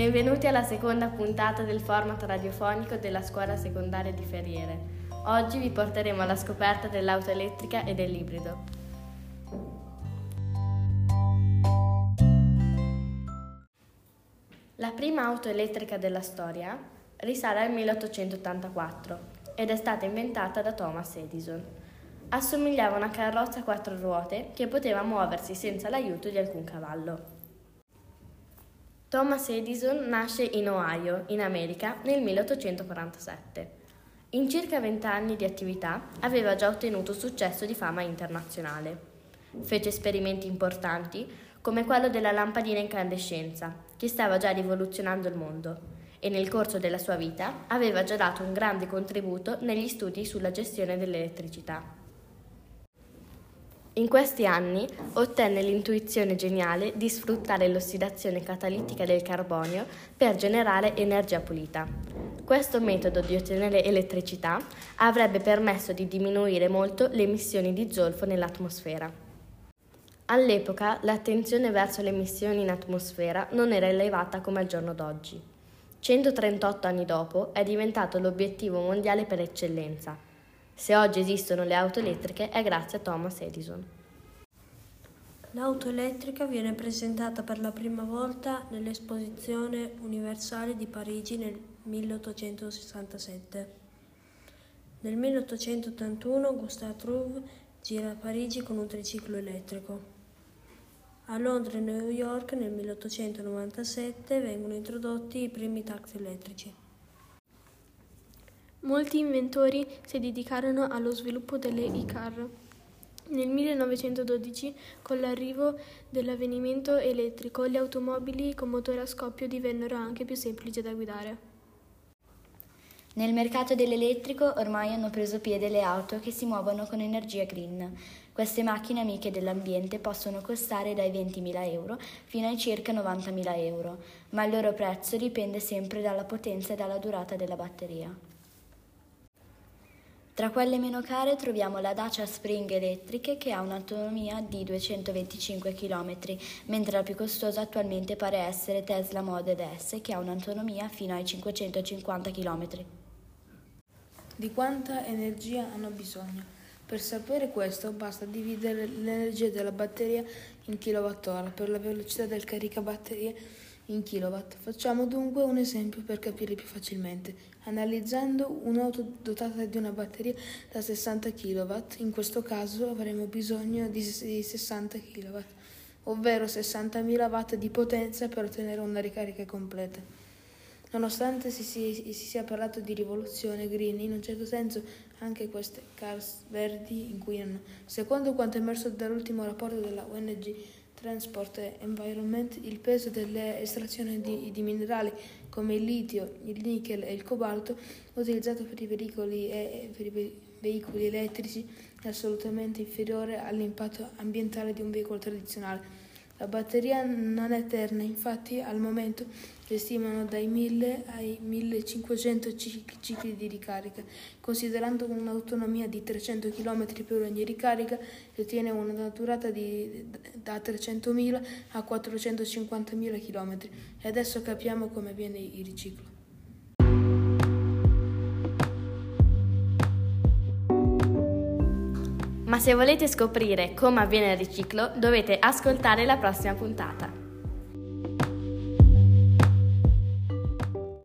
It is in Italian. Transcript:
Benvenuti alla seconda puntata del format radiofonico della scuola secondaria di Ferriere. Oggi vi porteremo alla scoperta dell'auto elettrica e dell'ibrido. La prima auto elettrica della storia risale al 1884 ed è stata inventata da Thomas Edison. Assomigliava a una carrozza a quattro ruote che poteva muoversi senza l'aiuto di alcun cavallo. Thomas Edison nasce in Ohio, in America, nel 1847. In circa vent'anni di attività aveva già ottenuto successo di fama internazionale. Fece esperimenti importanti come quello della lampadina incandescenza, che stava già rivoluzionando il mondo, e nel corso della sua vita aveva già dato un grande contributo negli studi sulla gestione dell'elettricità. In questi anni ottenne l'intuizione geniale di sfruttare l'ossidazione catalitica del carbonio per generare energia pulita. Questo metodo di ottenere elettricità avrebbe permesso di diminuire molto le emissioni di zolfo nell'atmosfera. All'epoca l'attenzione verso le emissioni in atmosfera non era elevata come al giorno d'oggi. 138 anni dopo è diventato l'obiettivo mondiale per eccellenza se oggi esistono le auto elettriche è grazie a Thomas Edison. L'auto elettrica viene presentata per la prima volta nell'Esposizione Universale di Parigi nel 1867. Nel 1881 Gustave Trouve gira a Parigi con un triciclo elettrico. A Londra e New York nel 1897 vengono introdotti i primi taxi elettrici. Molti inventori si dedicarono allo sviluppo delle e-car. Nel 1912, con l'arrivo dell'avvenimento elettrico, le automobili con motore a scoppio divennero anche più semplici da guidare. Nel mercato dell'elettrico ormai hanno preso piede le auto che si muovono con energia green. Queste macchine amiche dell'ambiente possono costare dai 20.000 euro fino ai circa 90.000 euro, ma il loro prezzo dipende sempre dalla potenza e dalla durata della batteria. Tra quelle meno care troviamo la Dacia Spring elettriche che ha un'autonomia di 225 km, mentre la più costosa attualmente pare essere Tesla Model S che ha un'autonomia fino ai 550 km. Di quanta energia hanno bisogno? Per sapere questo basta dividere l'energia della batteria in kWh per la velocità del caricabatterie in kilowatt. Facciamo dunque un esempio per capire più facilmente. Analizzando un'auto dotata di una batteria da 60 kW, in questo caso avremo bisogno di 60 kW, ovvero 60.000 watt di potenza per ottenere una ricarica completa. Nonostante si, si, si, sia parlato di rivoluzione green, in un certo senso anche queste cars verdi inquinano. Secondo quanto emerso dall'ultimo rapporto della ONG Transport Environment, il peso delle estrazioni di, di, minerali come il litio, il nickel e il cobalto utilizzato per i veicoli, e, per i veicoli elettrici è assolutamente inferiore all'impatto ambientale di un veicolo tradizionale. La batteria non è eterna, infatti al momento si stimano dai 1000 ai 1500 cicli di ricarica. Considerando un'autonomia di 300 km per ogni ricarica, si ottiene una durata di, da 300.000 a 450.000 km. E adesso capiamo come avviene il riciclo. Se volete scoprire come avviene il riciclo, dovete ascoltare la prossima puntata.